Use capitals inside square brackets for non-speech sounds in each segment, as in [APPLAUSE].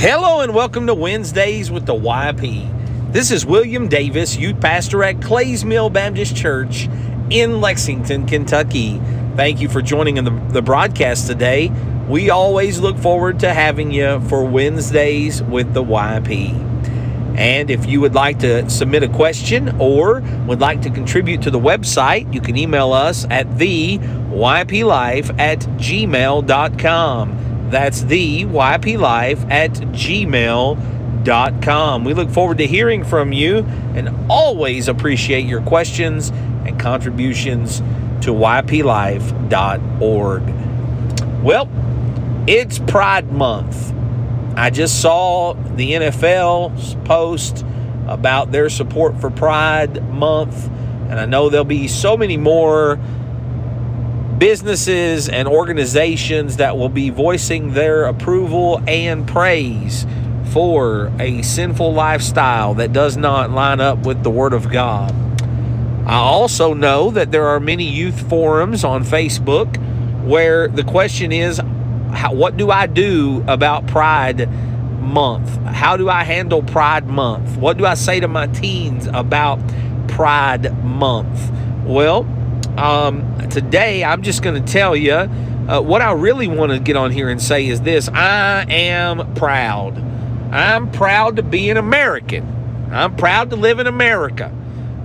Hello and welcome to Wednesdays with the YP. This is William Davis, youth pastor at Clays Mill Baptist Church in Lexington, Kentucky. Thank you for joining in the, the broadcast today. We always look forward to having you for Wednesdays with the YP. And if you would like to submit a question or would like to contribute to the website, you can email us at the yplife at gmail.com. That's the yplife at gmail.com. We look forward to hearing from you and always appreciate your questions and contributions to yplife.org. Well, it's Pride Month. I just saw the NFL's post about their support for Pride Month, and I know there'll be so many more businesses and organizations that will be voicing their approval and praise for a sinful lifestyle that does not line up with the Word of God. I also know that there are many youth forums on Facebook where the question is how, what do I do about Pride Month? How do I handle Pride Month? What do I say to my teens about Pride Month? Well, um, today I'm just going to tell you uh, what I really want to get on here and say is this I am proud. I'm proud to be an American. I'm proud to live in America.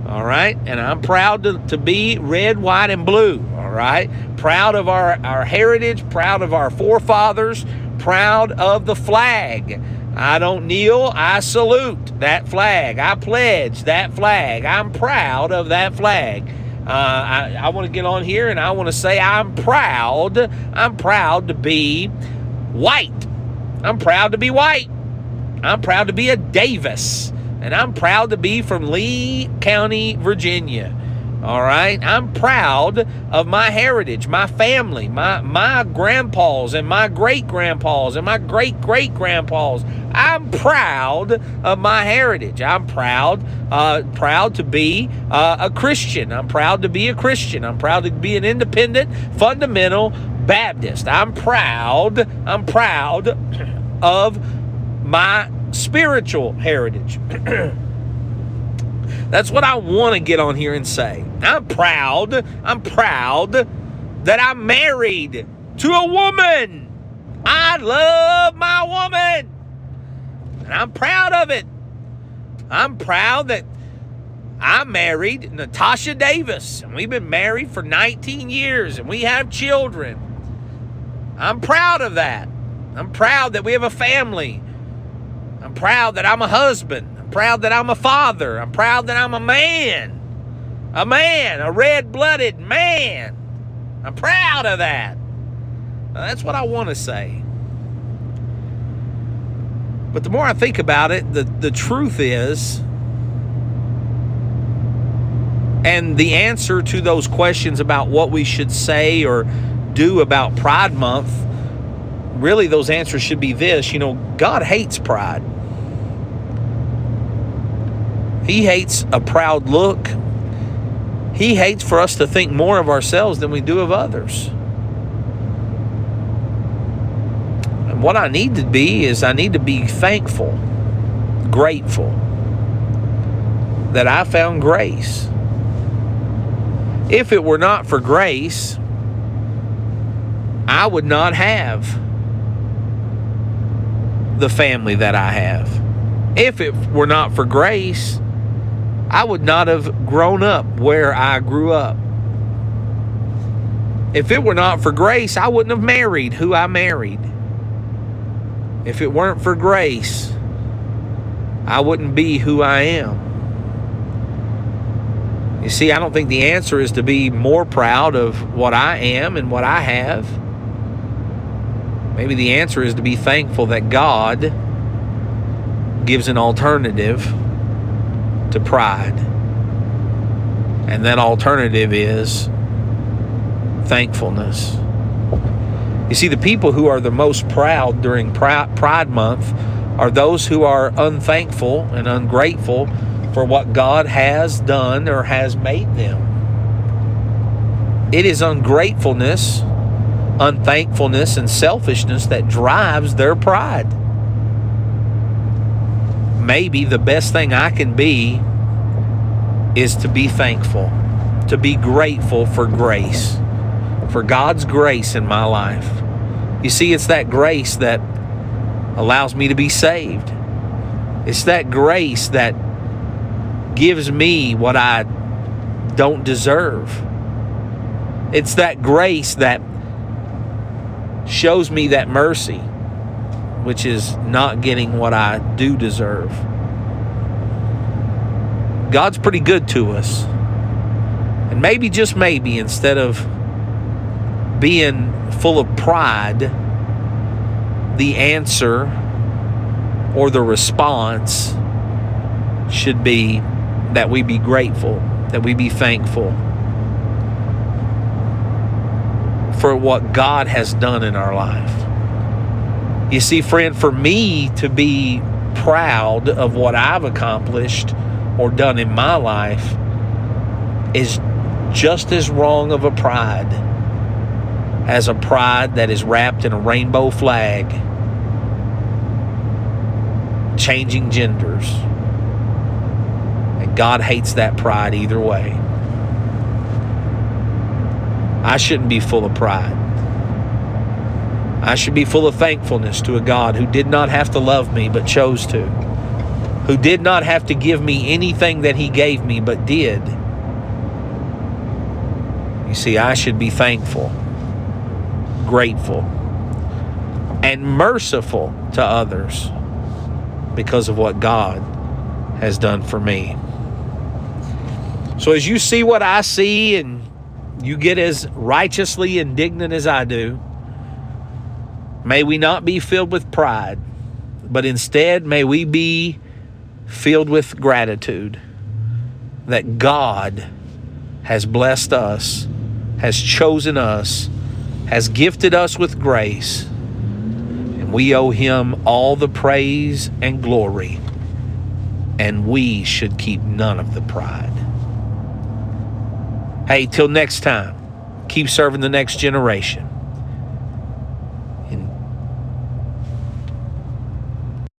All right. And I'm proud to, to be red, white, and blue. All right. Proud of our, our heritage, proud of our forefathers, proud of the flag. I don't kneel, I salute that flag. I pledge that flag. I'm proud of that flag. Uh, I, I want to get on here and I want to say I'm proud. I'm proud to be white. I'm proud to be white. I'm proud to be a Davis. And I'm proud to be from Lee County, Virginia. All right. I'm proud of my heritage, my family, my my grandpas and my great grandpas and my great great grandpas. I'm proud of my heritage. I'm proud, uh, proud to be uh, a Christian. I'm proud to be a Christian. I'm proud to be an independent, fundamental Baptist. I'm proud. I'm proud of my spiritual heritage. [CLEARS THROAT] That's what I want to get on here and say. I'm proud. I'm proud that I'm married to a woman. I love my woman. And I'm proud of it. I'm proud that I married Natasha Davis, and we've been married for 19 years, and we have children. I'm proud of that. I'm proud that we have a family. I'm proud that I'm a husband proud that I'm a father. I'm proud that I'm a man. A man, a red blooded man. I'm proud of that. Now, that's what I want to say. But the more I think about it, the, the truth is, and the answer to those questions about what we should say or do about Pride Month, really, those answers should be this you know, God hates pride. He hates a proud look. He hates for us to think more of ourselves than we do of others. And what I need to be is I need to be thankful, grateful that I found grace. If it were not for grace, I would not have the family that I have. If it were not for grace, I would not have grown up where I grew up. If it were not for grace, I wouldn't have married who I married. If it weren't for grace, I wouldn't be who I am. You see, I don't think the answer is to be more proud of what I am and what I have. Maybe the answer is to be thankful that God gives an alternative to pride. And that alternative is thankfulness. You see, the people who are the most proud during Pride Month are those who are unthankful and ungrateful for what God has done or has made them. It is ungratefulness, unthankfulness, and selfishness that drives their pride. Maybe the best thing I can be is to be thankful, to be grateful for grace, for God's grace in my life. You see, it's that grace that allows me to be saved. It's that grace that gives me what I don't deserve. It's that grace that shows me that mercy, which is not getting what I do deserve. God's pretty good to us. And maybe, just maybe, instead of being full of pride, the answer or the response should be that we be grateful, that we be thankful for what God has done in our life. You see, friend, for me to be proud of what I've accomplished or done in my life is just as wrong of a pride as a pride that is wrapped in a rainbow flag, changing genders. And God hates that pride either way. I shouldn't be full of pride. I should be full of thankfulness to a God who did not have to love me but chose to who did not have to give me anything that he gave me, but did. You see, I should be thankful, grateful, and merciful to others because of what God has done for me. So, as you see what I see and you get as righteously indignant as I do, may we not be filled with pride, but instead may we be filled with gratitude that God has blessed us, has chosen us, has gifted us with grace, and we owe Him all the praise and glory, and we should keep none of the pride. Hey, till next time, keep serving the next generation.